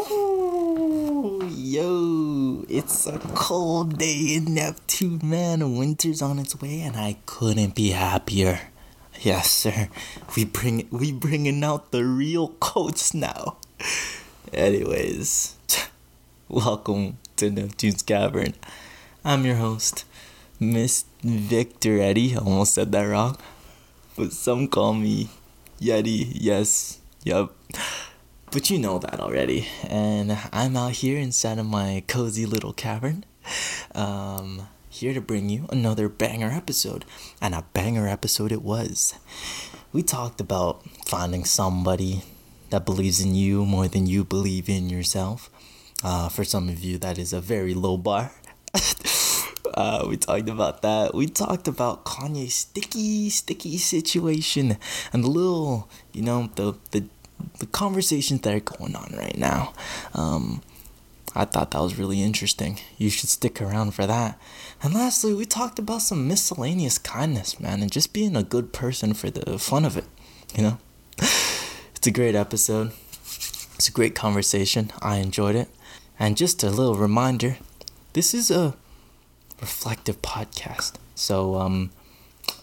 Yo, it's a cold day in Neptune, man. Winter's on its way, and I couldn't be happier. Yes, sir. We bring we bringing out the real coats now. Anyways, welcome to Neptune's Cavern. I'm your host, Miss Victor Eddie. Almost said that wrong, but some call me Yeti. Yes, yep. But you know that already. And I'm out here inside of my cozy little cavern. Um, here to bring you another banger episode. And a banger episode it was. We talked about finding somebody that believes in you more than you believe in yourself. Uh, for some of you, that is a very low bar. Uh, we talked about that. We talked about Kanye's sticky, sticky situation and the little, you know, the the the conversations that are going on right now. Um, I thought that was really interesting. You should stick around for that. And lastly, we talked about some miscellaneous kindness, man, and just being a good person for the fun of it. You know, it's a great episode. It's a great conversation. I enjoyed it. And just a little reminder this is a reflective podcast. So, um,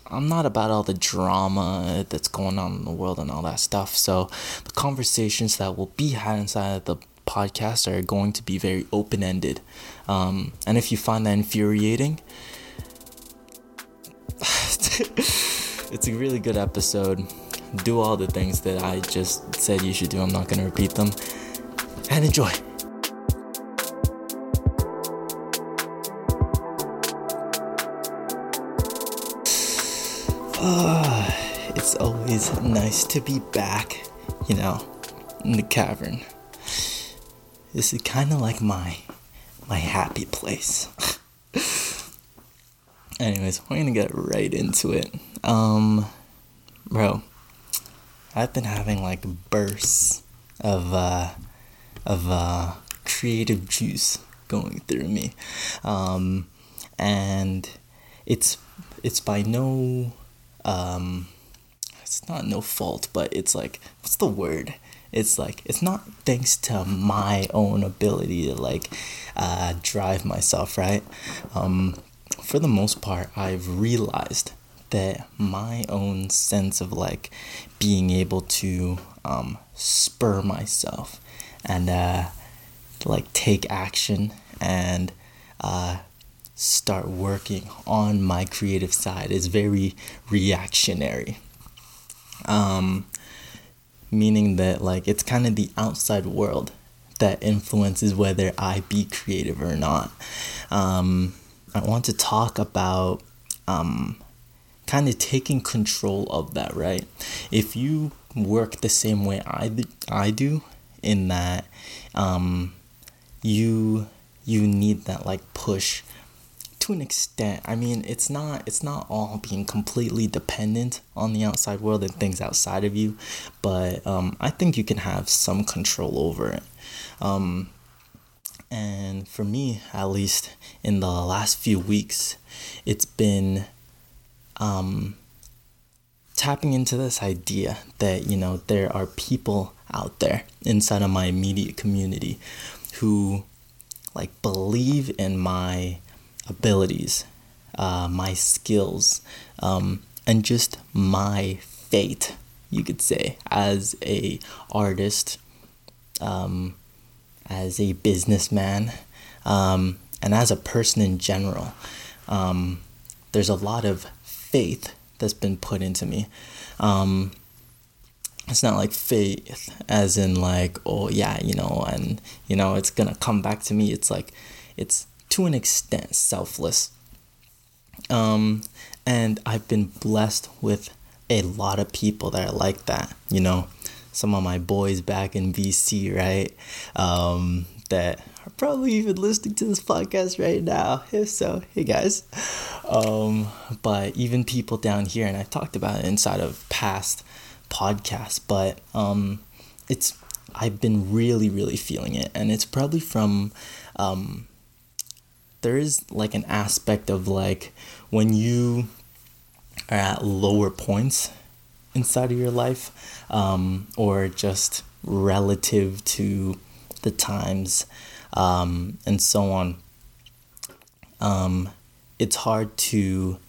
I'm not about all the drama that's going on in the world and all that stuff. So the conversations that will be had inside of the podcast are going to be very open ended. Um, and if you find that infuriating, it's a really good episode. Do all the things that I just said you should do. I'm not going to repeat them. And enjoy. It's always nice to be back, you know, in the cavern. This is kind of like my my happy place. Anyways, we're gonna get right into it. Um, bro, I've been having like bursts of uh, of uh, creative juice going through me, um, and it's it's by no um it's not no fault but it's like what's the word? It's like it's not thanks to my own ability to like uh, drive myself right? Um for the most part i've realized that my own sense of like being able to um, spur myself and uh, like take action and uh, start working on my creative side is very reactionary. Um, meaning that like it's kind of the outside world that influences whether I be creative or not. Um, I want to talk about um, kind of taking control of that, right? If you work the same way I, I do, in that um, you you need that like push to an extent. I mean, it's not it's not all being completely dependent on the outside world and things outside of you, but um, I think you can have some control over it. Um, and for me, at least in the last few weeks, it's been um, tapping into this idea that you know there are people out there inside of my immediate community who like believe in my abilities, uh, my skills, um, and just my fate, you could say, as a artist, um, as a businessman, um, and as a person in general. Um, there's a lot of faith that's been put into me. Um, it's not like faith as in like oh yeah you know and you know it's gonna come back to me it's like it's to an extent selfless. Um, and I've been blessed with a lot of people that are like that. You know, some of my boys back in BC, right? Um, that are probably even listening to this podcast right now. If so, hey guys. Um, but even people down here, and I've talked about it inside of past podcasts, but um, it's I've been really, really feeling it, and it's probably from um, there is like an aspect of like when you are at lower points inside of your life um, or just relative to the times, um, and so on, um, it's hard to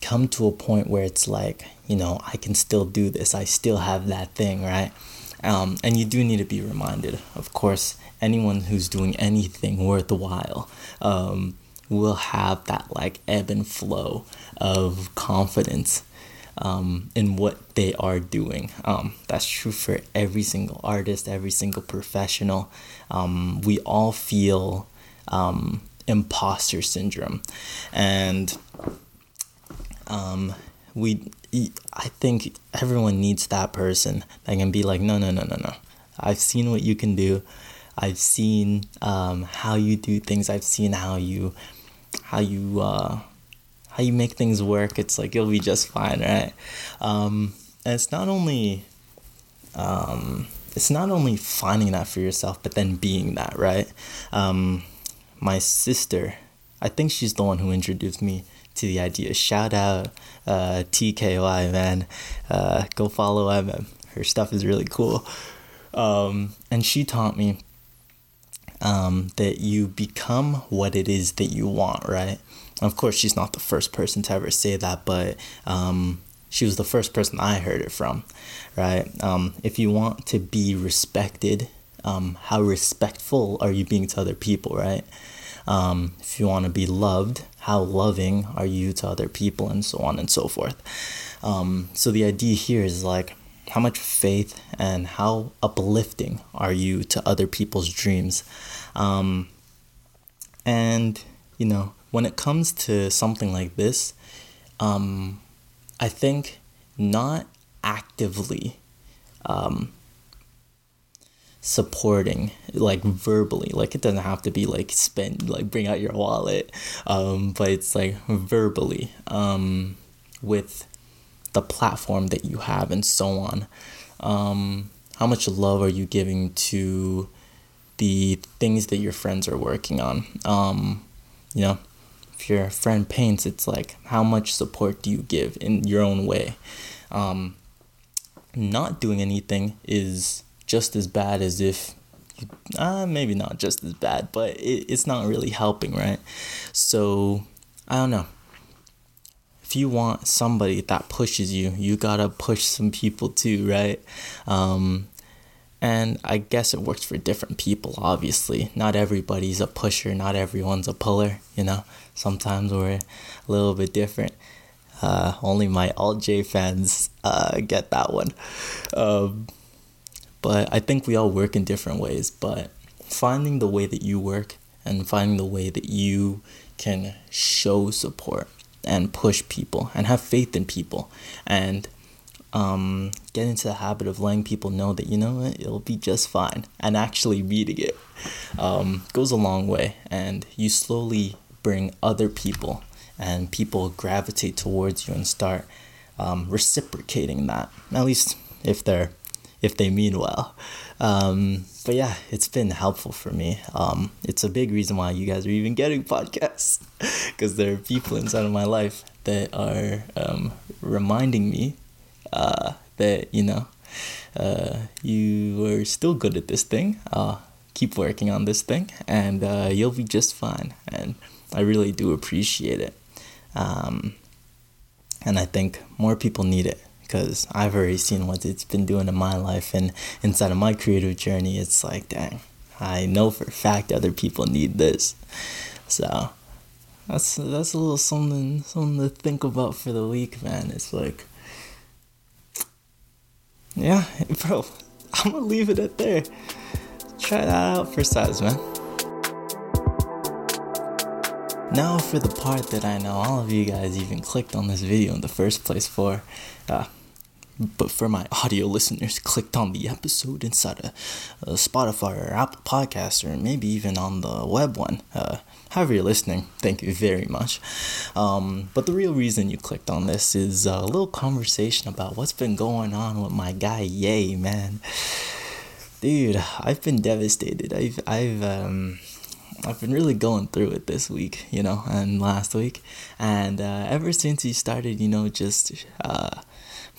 come to a point where it's like, you know, I can still do this. I still have that thing, right? Um, and you do need to be reminded, of course, anyone who's doing anything worthwhile um, will have that like ebb and flow of confidence um, in what they are doing. Um, that's true for every single artist, every single professional. Um, we all feel um, imposter syndrome. And um, we, I think everyone needs that person that can be like, no, no, no, no, no. I've seen what you can do. I've seen um, how you do things. I've seen how you, how you, uh, how you make things work. It's like you'll be just fine, right? Um, and it's not only, um, it's not only finding that for yourself, but then being that, right? Um, my sister, I think she's the one who introduced me to the idea. Shout out uh, TKY, man. Uh, go follow Emma. Her stuff is really cool. Um, and she taught me um, that you become what it is that you want, right? Of course, she's not the first person to ever say that, but um, she was the first person I heard it from, right? Um, if you want to be respected, um, how respectful are you being to other people, right? Um, if you want to be loved, how loving are you to other people, and so on and so forth. Um, so the idea here is like, how much faith and how uplifting are you to other people's dreams? Um, and, you know, when it comes to something like this, um, I think not actively um, supporting like verbally. Like it doesn't have to be like spend like bring out your wallet um but it's like verbally um with the platform that you have and so on. Um how much love are you giving to the things that your friends are working on? Um you know if your friend paints it's like how much support do you give in your own way? Um not doing anything is just as bad as if uh, maybe not just as bad, but it, it's not really helping, right? So, I don't know. If you want somebody that pushes you, you gotta push some people too, right? Um, and I guess it works for different people, obviously. Not everybody's a pusher, not everyone's a puller, you know? Sometimes we're a little bit different. Uh, only my alt-J fans uh, get that one. Um, but I think we all work in different ways. But finding the way that you work and finding the way that you can show support and push people and have faith in people and um, get into the habit of letting people know that you know what it'll be just fine and actually meeting it um, goes a long way and you slowly bring other people and people gravitate towards you and start um, reciprocating that at least if they're if they mean well. Um, but yeah, it's been helpful for me. Um, it's a big reason why you guys are even getting podcasts because there are people inside of my life that are um, reminding me uh, that, you know, uh, you are still good at this thing. Uh, keep working on this thing and uh, you'll be just fine. And I really do appreciate it. Um, and I think more people need it because I've already seen what it's been doing in my life and inside of my creative journey. It's like, dang, I know for a fact other people need this. So that's that's a little something something to think about for the week, man. It's like, yeah, bro, I'm gonna leave it at there. Try that out for size, man. Now for the part that I know all of you guys even clicked on this video in the first place for. Uh, but for my audio listeners, clicked on the episode inside a, uh, Spotify or Apple Podcast or maybe even on the web one. Uh, however you're listening, thank you very much. Um, but the real reason you clicked on this is a little conversation about what's been going on with my guy Ye, man. Dude, I've been devastated. I've I've um I've been really going through it this week, you know, and last week, and uh, ever since he started, you know, just uh,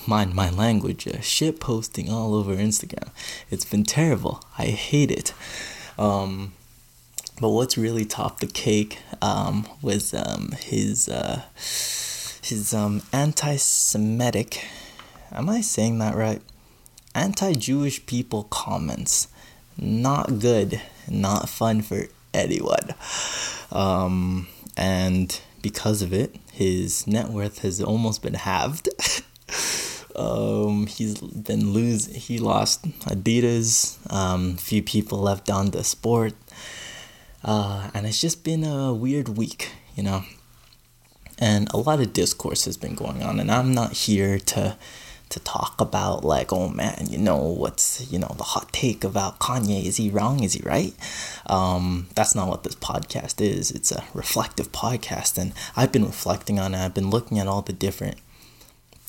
mind my language, uh, shit posting all over Instagram. It's been terrible. I hate it. Um, but what's really topped the cake um, was um, his uh, his um, anti-Semitic. Am I saying that right? Anti-Jewish people comments. Not good. Not fun for anyone. Um, and because of it, his net worth has almost been halved. um, he's been lose. He lost Adidas. Um, few people left on the sport, uh, and it's just been a weird week, you know. And a lot of discourse has been going on, and I'm not here to to talk about like, oh man, you know what's you know the hot take about Kanye? Is he wrong? Is he right? Um, that's not what this podcast is. It's a reflective podcast, and I've been reflecting on it. I've been looking at all the different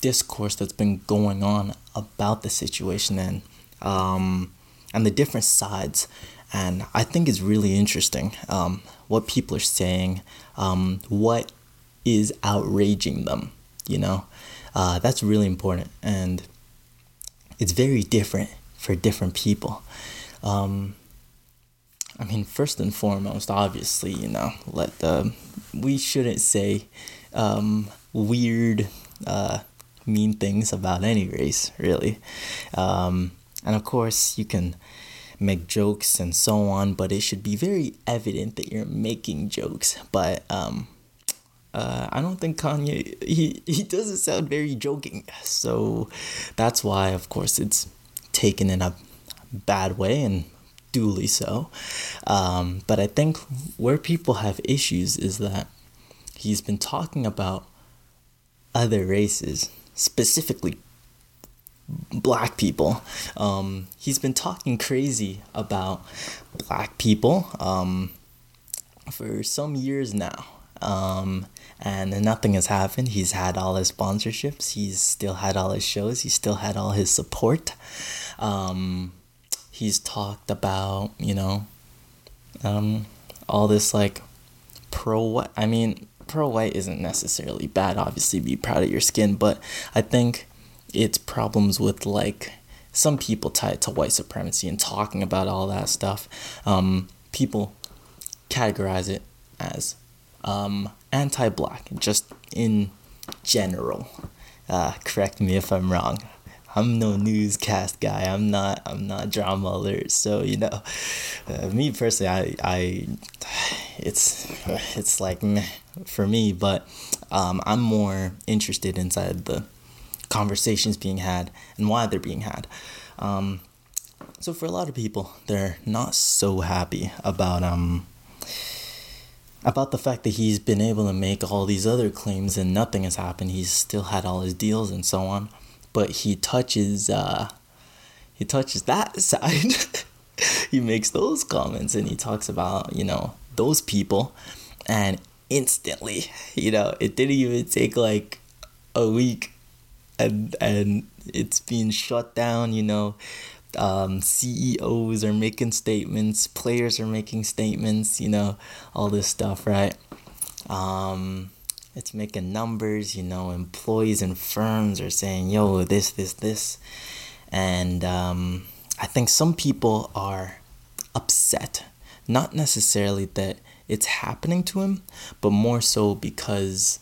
discourse that's been going on about the situation and um, and the different sides. And I think it's really interesting um, what people are saying, um, what is outraging them, you know. Uh, that's really important, and it's very different for different people. Um, I mean, first and foremost, obviously, you know, let the we shouldn't say um, weird, uh, mean things about any race, really. Um, and of course, you can make jokes and so on, but it should be very evident that you're making jokes. But um, uh, I don't think Kanye he he doesn't sound very joking. So that's why, of course, it's taken in a bad way and duly so. Um, but I think where people have issues is that he's been talking about other races, specifically black people. Um, he's been talking crazy about black people um, for some years now. Um, and nothing has happened. He's had all his sponsorships. He's still had all his shows. He's still had all his support. Um, he's talked about you know, um, all this like pro white. I mean, pro white isn't necessarily bad. Obviously, be proud of your skin, but I think it's problems with like some people tie it to white supremacy and talking about all that stuff. Um, people categorize it as um, anti-black, just in general. Uh, correct me if I'm wrong. I'm no newscast guy. I'm not. I'm not DramaAlert. So you know, uh, me personally, I, I, it's, it's like meh for me. But um, I'm more interested inside the conversations being had and why they're being had. Um, so for a lot of people, they're not so happy about um about the fact that he's been able to make all these other claims and nothing has happened. He's still had all his deals and so on, but he touches uh, he touches that side. he makes those comments and he talks about you know those people, and instantly, you know, it didn't even take like a week, and and it's being shut down. You know, um, CEOs are making statements, players are making statements, you know, all this stuff, right? Um, it's making numbers, you know, employees and firms are saying, yo, this, this, this. And um, I think some people are upset, not necessarily that it's happening to him, but more so because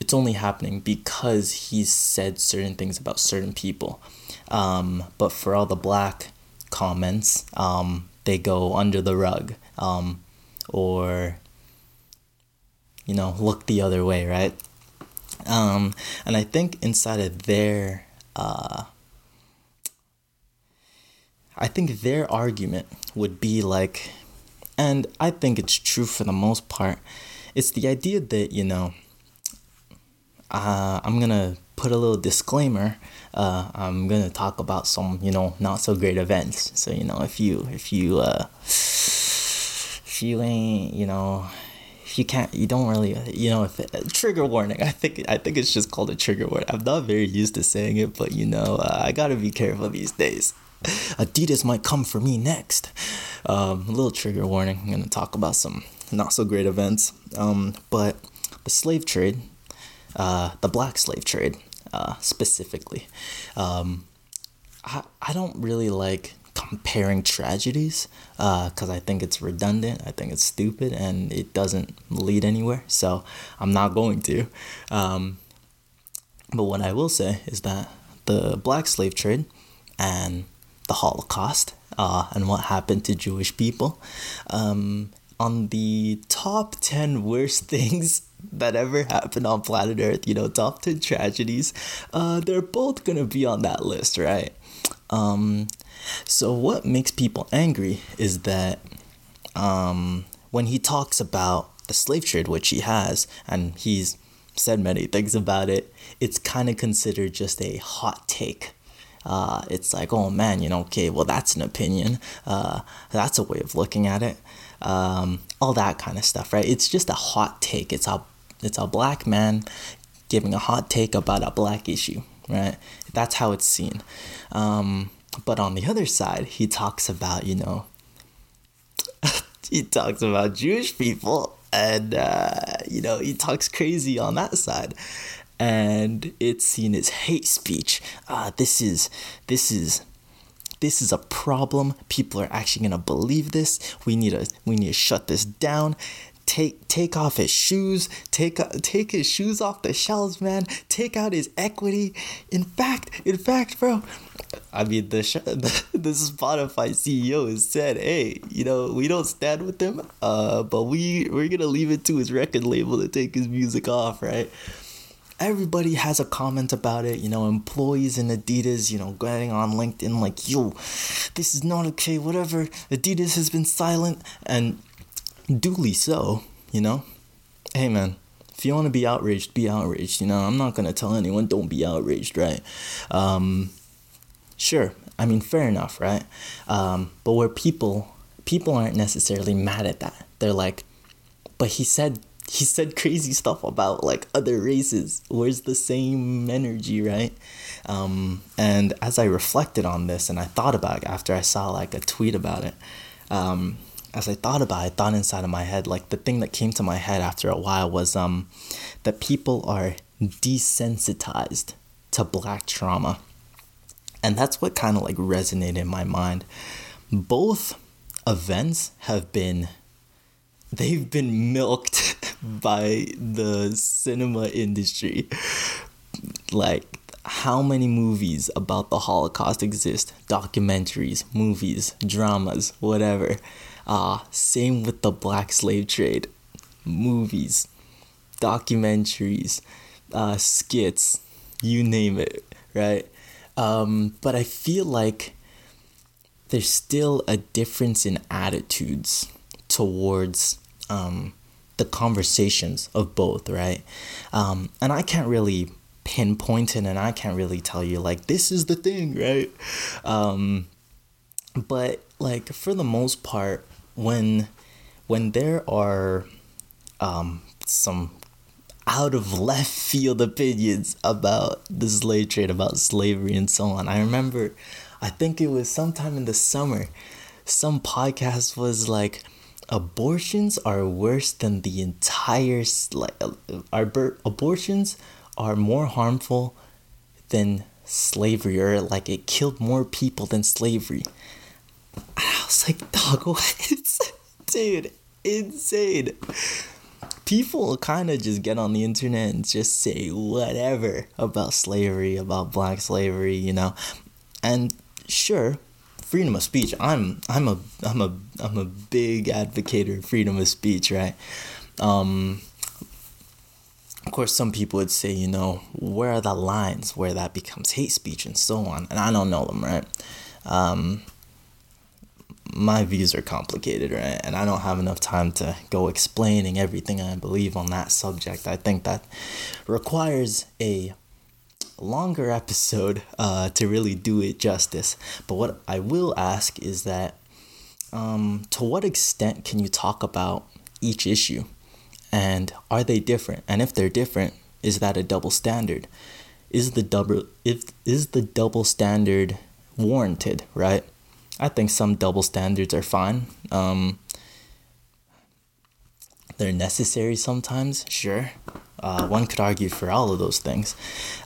it's only happening because he's said certain things about certain people. Um, but for all the black comments, um, they go under the rug um, or, you know, look the other way, right? Um, and I think inside of their, uh, I think their argument would be like, and I think it's true for the most part, it's the idea that, you know, uh, I'm gonna put a little disclaimer. Uh, I'm gonna talk about some, you know, not so great events. So you know, if you if you uh, if you ain't, you know, if you can't, you don't really, you know, if it, trigger warning. I think I think it's just called a trigger warning. I'm not very used to saying it, but you know, uh, I gotta be careful these days. Adidas might come for me next. Um, a little trigger warning. I'm gonna talk about some not so great events. Um, but the slave trade uh, the black slave trade uh, specifically. Um, I, I don't really like comparing tragedies because uh, I think it's redundant. I think it's stupid and it doesn't lead anywhere. So I'm not going to. Um, but what I will say is that the black slave trade and the Holocaust uh, and what happened to Jewish people um, on the top 10 worst things that ever happened on planet Earth, you know, top 10 tragedies, uh, they're both gonna be on that list, right? Um, so, what makes people angry is that um, when he talks about the slave trade, which he has, and he's said many things about it, it's kind of considered just a hot take. Uh, it's like, oh man, you know, okay, well, that's an opinion. Uh, that's a way of looking at it. Um, all that kind of stuff, right? It's just a hot take. It's a, it's a black man giving a hot take about a black issue, right? That's how it's seen. Um, but on the other side, he talks about, you know, he talks about Jewish people and, uh, you know, he talks crazy on that side. And it's seen as hate speech. Uh, this is, this is, this is a problem. People are actually gonna believe this. We need to, we need to shut this down take take off his shoes, take take his shoes off the shelves, man. Take out his equity. In fact, in fact, bro, I mean the the, the Spotify CEO has said, hey, you know, we don't stand with him, uh, but we we're gonna leave it to his record label to take his music off, right? Everybody has a comment about it, you know, employees in Adidas, you know, getting on LinkedIn like, yo, this is not okay, whatever. Adidas has been silent and duly so, you know? Hey man, if you want to be outraged, be outraged, you know? I'm not going to tell anyone don't be outraged, right? Um, sure, I mean, fair enough, right? Um, but where people people aren't necessarily mad at that. They're like, but he said he said crazy stuff about like other races. Where's the same energy, right? Um, and as I reflected on this and I thought about it after I saw like a tweet about it, um, as I thought about it, I thought inside of my head, like the thing that came to my head after a while was um, that people are desensitized to black trauma. And that's what kind of like resonated in my mind. Both events have been they've been milked by the cinema industry. Like how many movies about the Holocaust exist? Documentaries, movies, dramas, whatever. Uh, same with the black slave trade. Movies, documentaries, uh, skits, you name it, right? Um, but I feel like there's still a difference in attitudes towards um, the conversations of both, right? Um, and I can't really pinpoint it and I can't really tell you, like, this is the thing, right? Um, but, like, for the most part, when when there are um, some out of left field opinions about the slave trade, about slavery, and so on. I remember, I think it was sometime in the summer, some podcast was like, abortions are worse than the entire like uh, our abortions are more harmful than slavery or like it killed more people than slavery. I was like, dog, what? Dude, insane. People kind of just get on the internet and just say whatever about slavery, about black slavery, you know. And sure, freedom of speech. I'm I'm a I'm a I'm a big advocate of freedom of speech, right? Um of course some people would say, you know, where are the lines where that becomes hate speech and so on, and I don't know them, right? Um, my views are complicated, right? And I don't have enough time to go explaining everything I believe on that subject. I think that requires a longer episode uh, to really do it justice. But what I will ask is that um, to what extent can you talk about each issue? And are they different? And if they're different, is that a double standard? Is the double if is the double standard warranted, right? I think some double standards are fine. Um, they're necessary sometimes, sure. Uh, one could argue for all of those things.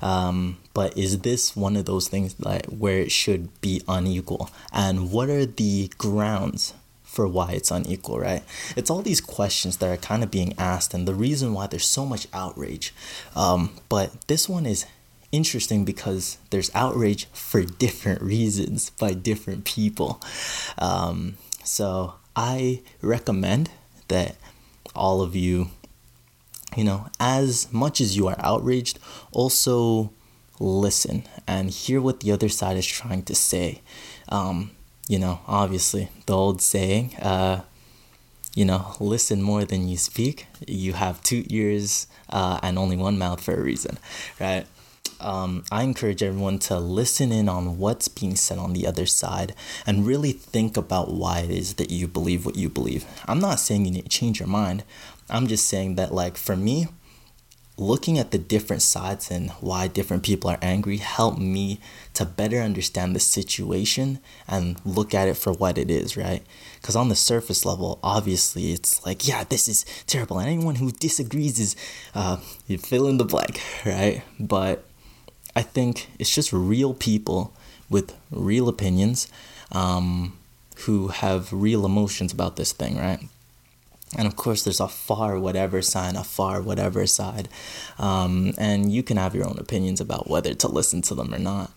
Um, but is this one of those things that where it should be unequal? And what are the grounds for why it's unequal, right? It's all these questions that are kind of being asked, and the reason why there's so much outrage. Um, but this one is interesting because there's outrage for different reasons by different people. Um, so I recommend that all of you, you know, as much as you are outraged, also listen and hear what the other side is trying to say. Um, you know, obviously, the old saying, uh, you know, listen more than you speak. You have two ears uh, and only one mouth for a reason, right? Um, I encourage everyone to listen in on what's being said on the other side and really think about why it is that you believe what you believe. I'm not saying you need to change your mind. I'm just saying that, like, for me, looking at the different sides and why different people are angry helped me to better understand the situation and look at it for what it is, right? Because on the surface level, obviously, it's like, yeah, this is terrible. And anyone who disagrees is, uh, you fill in the blank, right? But I think it's just real people with real opinions um, who have real emotions about this thing, right? And of course, there's a far whatever side, a far whatever side. Um, and you can have your own opinions about whether to listen to them or not.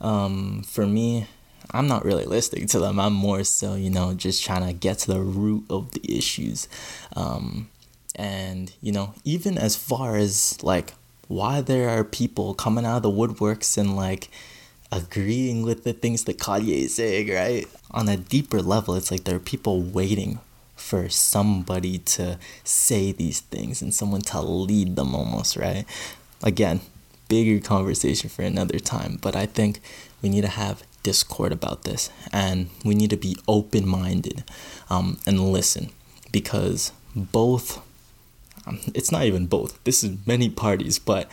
Um, for me, I'm not really listening to them. I'm more so, you know, just trying to get to the root of the issues. Um, and, you know, even as far as like why there are people coming out of the woodworks and like agreeing with the things that Kanye is saying, right? On a deeper level, it's like there are people waiting for somebody to say these things and someone to lead them almost, right? Again, bigger conversation for another time, but I think we need to have discord about this and we need to be open minded um, and listen because both, um, it's not even both, this is many parties, but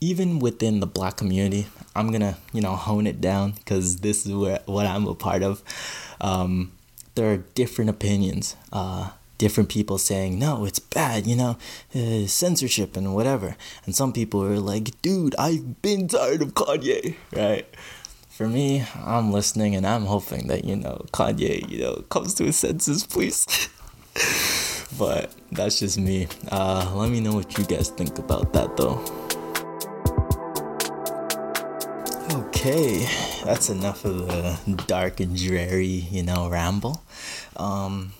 even within the black community, I'm gonna, you know, hone it down because this is where what I'm a part of. Um, there are different opinions, uh, different people saying, no, it's bad, you know, uh, censorship and whatever. And some people are like, dude, I've been tired of Kanye, right? For me, I'm listening and I'm hoping that, you know, Kanye, you know, comes to his senses, please. but that's just me. Uh, let me know what you guys think about that, though. Okay, that's enough of the dark and dreary, you know, ramble. Um,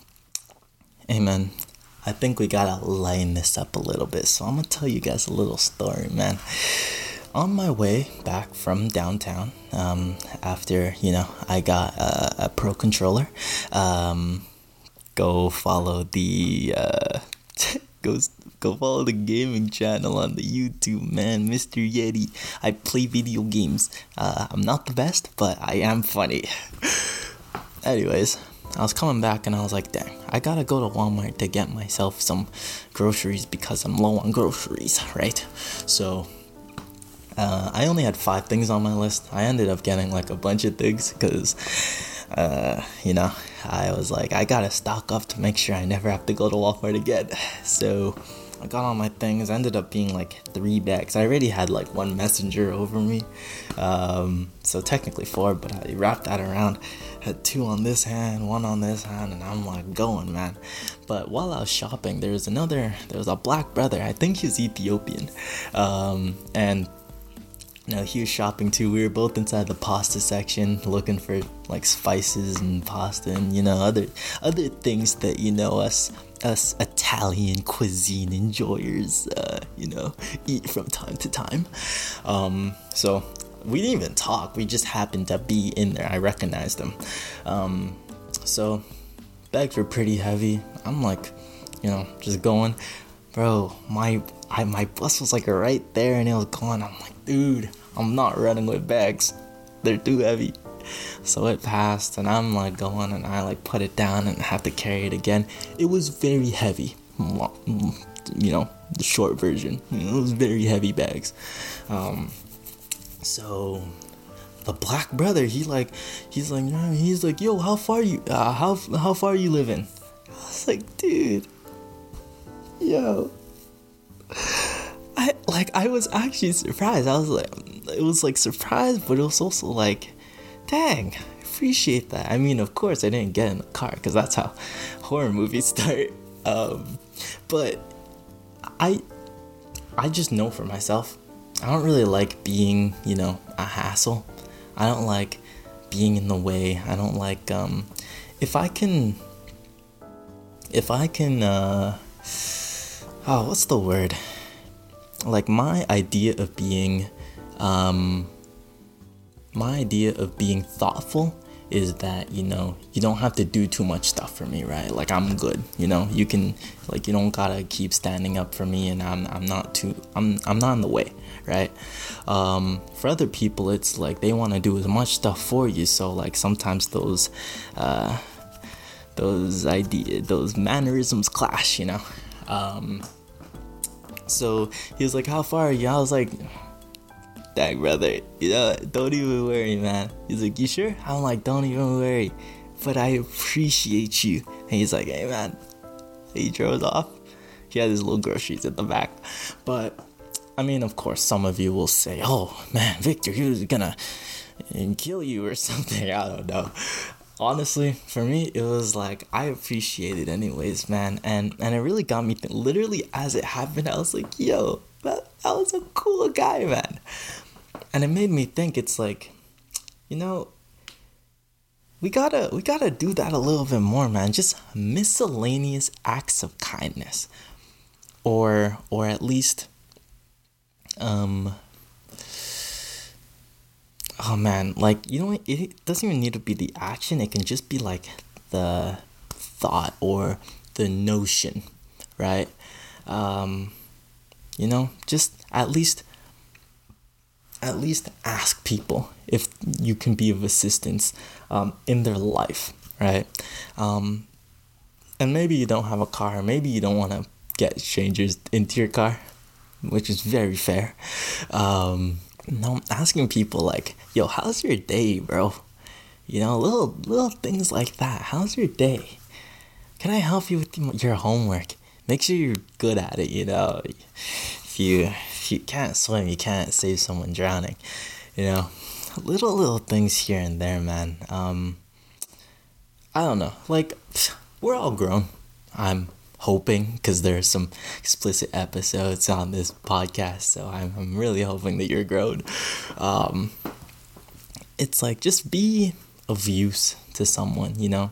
man, I think we gotta lighten this up a little bit, so I'm gonna tell you guys a little story, man. On my way back from downtown, um, after you know I got a, a pro controller, um, go follow the uh, go go follow the gaming channel on the YouTube, man. Mr. Yeti. I play video games. Uh, I'm not the best, but I am funny. Anyways, I was coming back and I was like, dang, I gotta go to Walmart to get myself some groceries because I'm low on groceries, right? So uh, I only had five things on my list. I ended up getting like a bunch of things because, uh, you know, I was like, I gotta stock up to make sure I never have to go to Walmart again. So I got all my things. Ended up being like three bags. I already had like one messenger over me, um, so technically four. But I wrapped that around. Had two on this hand, one on this hand, and I'm like going, man. But while I was shopping, there was another. There was a black brother. I think he's Ethiopian, um, and know, he was shopping too. We were both inside the pasta section looking for like spices and pasta and you know other other things that you know us us Italian cuisine enjoyers, uh, you know, eat from time to time. Um, so we didn't even talk. We just happened to be in there. I recognized them. Um, so bags were pretty heavy. I'm like, you know, just going, bro. My I, my bus was like right there, and it was gone. I'm like, dude, I'm not running with bags. They're too heavy. So it passed, and I'm like going, and I like put it down and have to carry it again. It was very heavy, you know, the short version. It was very heavy bags. Um, so the black brother, he like, he's like, he's like, yo, how far you, uh, how how far you living? I was like, dude, yo. I like I was actually surprised. I was like, it was like surprised, but it was also like, dang, I appreciate that. I mean, of course, I didn't get in the car because that's how horror movies start. Um, but I, I just know for myself, I don't really like being, you know, a hassle. I don't like being in the way. I don't like um, if I can, if I can, uh, oh, what's the word? Like my idea of being, um, my idea of being thoughtful is that you know you don't have to do too much stuff for me right? Like i'm good you know? You can like you don't gotta keep standing up for me and i'm, I'm not too i'm i'm not in the way right? Um, for other people it's like they want to do as much stuff for you. So like sometimes those uh, those idea those mannerisms clash you know? Um, so he was like how far are you i was like Dang, brother. You know, don't even worry, man. He's like, you sure? I'm like, don't even worry. But I appreciate you. And he's like, hey, man. He drove off. He had his little groceries at the back. But, I mean, of course, some of you will say, oh, man, Victor, he was gonna kill you or something. I don't know. Honestly, for me, it was like I appreciate it anyways, man, and and it really got me. Th- literally, as it happened, I was like, "Yo, that, that was a cool guy, man." and it made me think it's like you know we gotta we gotta do that a little bit more man just miscellaneous acts of kindness or or at least um oh man like you know it doesn't even need to be the action it can just be like the thought or the notion right um you know just at least at least ask people if you can be of assistance um, in their life, right? Um, and maybe you don't have a car, maybe you don't want to get strangers into your car, which is very fair. Um, no, asking people like, "Yo, how's your day, bro?" You know, little little things like that. How's your day? Can I help you with your homework? Make sure you're good at it. You know, if you if you can't swim, you can't save someone drowning. You know, little little things here and there, man. Um, I don't know. Like we're all grown. I'm hoping because there's some explicit episodes on this podcast, so I'm I'm really hoping that you're grown. Um, it's like just be of use to someone. You know,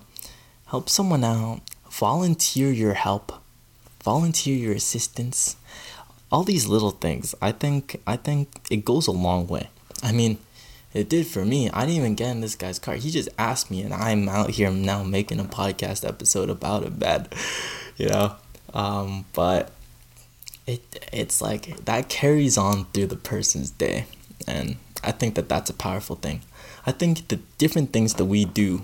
help someone out. Volunteer your help. Volunteer your assistance all these little things i think i think it goes a long way i mean it did for me i didn't even get in this guy's car he just asked me and i'm out here now making a podcast episode about it bed you know um, but it it's like that carries on through the person's day and i think that that's a powerful thing i think the different things that we do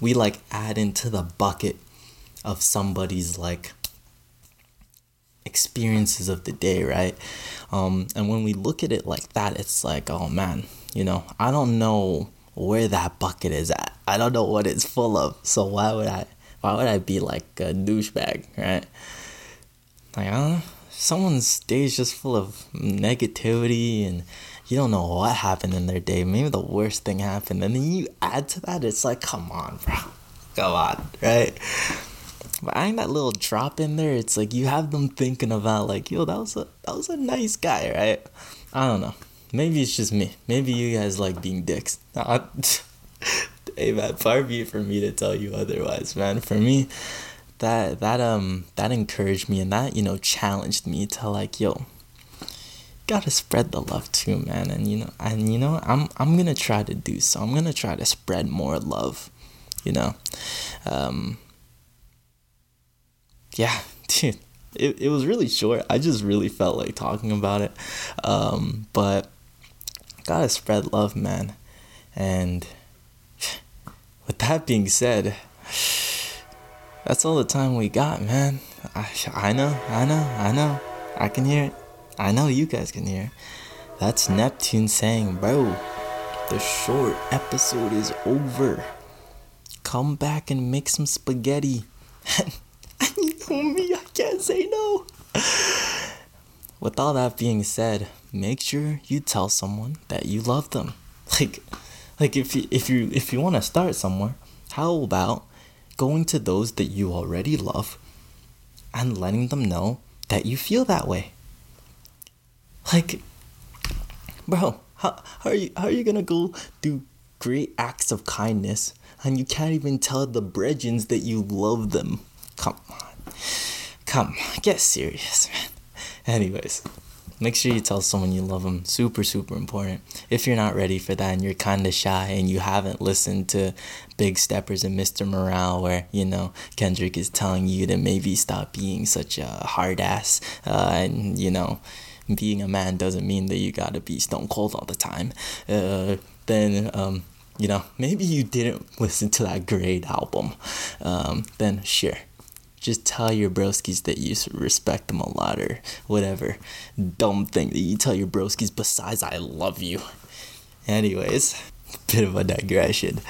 we like add into the bucket of somebody's like experiences of the day, right? Um, and when we look at it like that, it's like, oh man, you know, I don't know where that bucket is at. I don't know what it's full of. So why would I? Why would I be like a douchebag, right? Like, uh, someone's day is just full of negativity and you don't know what happened in their day. Maybe the worst thing happened, and then you add to that. It's like, come on, bro, come on, right? But adding that little drop in there, it's like you have them thinking about like, yo, that was a that was a nice guy, right? I don't know. Maybe it's just me. Maybe you guys like being dicks. hey man, far be it for me to tell you otherwise, man. For me, that that um that encouraged me and that you know challenged me to like, yo, gotta spread the love too, man. And you know, and you know, I'm I'm gonna try to do so. I'm gonna try to spread more love. You know, um, yeah, dude, it, it was really short. I just really felt like talking about it. Um, but gotta spread love, man. And with that being said, that's all the time we got, man. I, I know, I know, I know. I can hear it. I know you guys can hear. That's Neptune saying, bro, the short episode is over. Come back and make some spaghetti. And you know me, I can't say no. with all that being said, make sure you tell someone that you love them. Like like if you if you if you want to start somewhere, how about going to those that you already love and letting them know that you feel that way? Like bro, how, how are you how are you going to go do great acts of kindness and you can't even tell the Bredgens that you love them? Come on. Come, get serious, man. Anyways, make sure you tell someone you love them. Super, super important. If you're not ready for that and you're kind of shy and you haven't listened to Big Steppers and Mr. Morale, where, you know, Kendrick is telling you to maybe stop being such a hard ass uh, and, you know, being a man doesn't mean that you gotta be stone cold all the time, uh, then, um, you know, maybe you didn't listen to that great album. Um, then, sure just tell your broskies that you respect them a lot or whatever dumb thing that you tell your broskies besides I love you. Anyways, bit of a digression.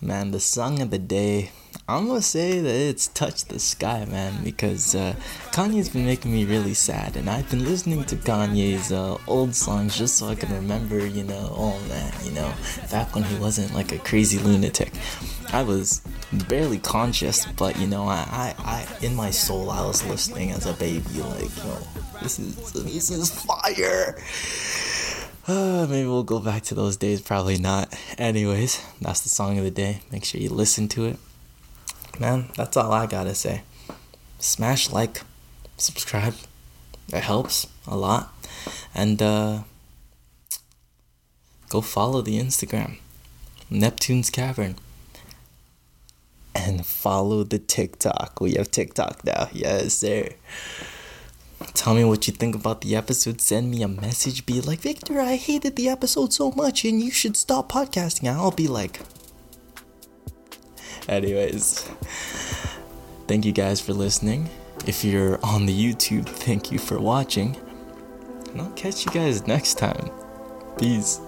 Man, the song of the day, I'm gonna say that it's Touch the Sky, man, because uh, Kanye's been making me really sad, and I've been listening to Kanye's uh, old songs just so I can remember, you know, oh man, you know, back when he wasn't like a crazy lunatic. I was barely conscious, but you know, I, I, I, in my soul, I was listening as a baby, like, yo, this is, this is fire. Uh, maybe we'll go back to those days. Probably not. Anyways, that's the song of the day. Make sure you listen to it. Man, that's all I gotta say. Smash like, subscribe. It helps a lot. And uh, go follow the Instagram, Neptune's Cavern and follow the TikTok. We have TikTok now. Yes, sir. Tell me what you think about the episode. Send me a message. Be like, Victor, I hated the episode so much and you should stop podcasting. I'll be like, anyways, thank you guys for listening. If you're on the YouTube, thank you for watching. And I'll catch you guys next time. Peace.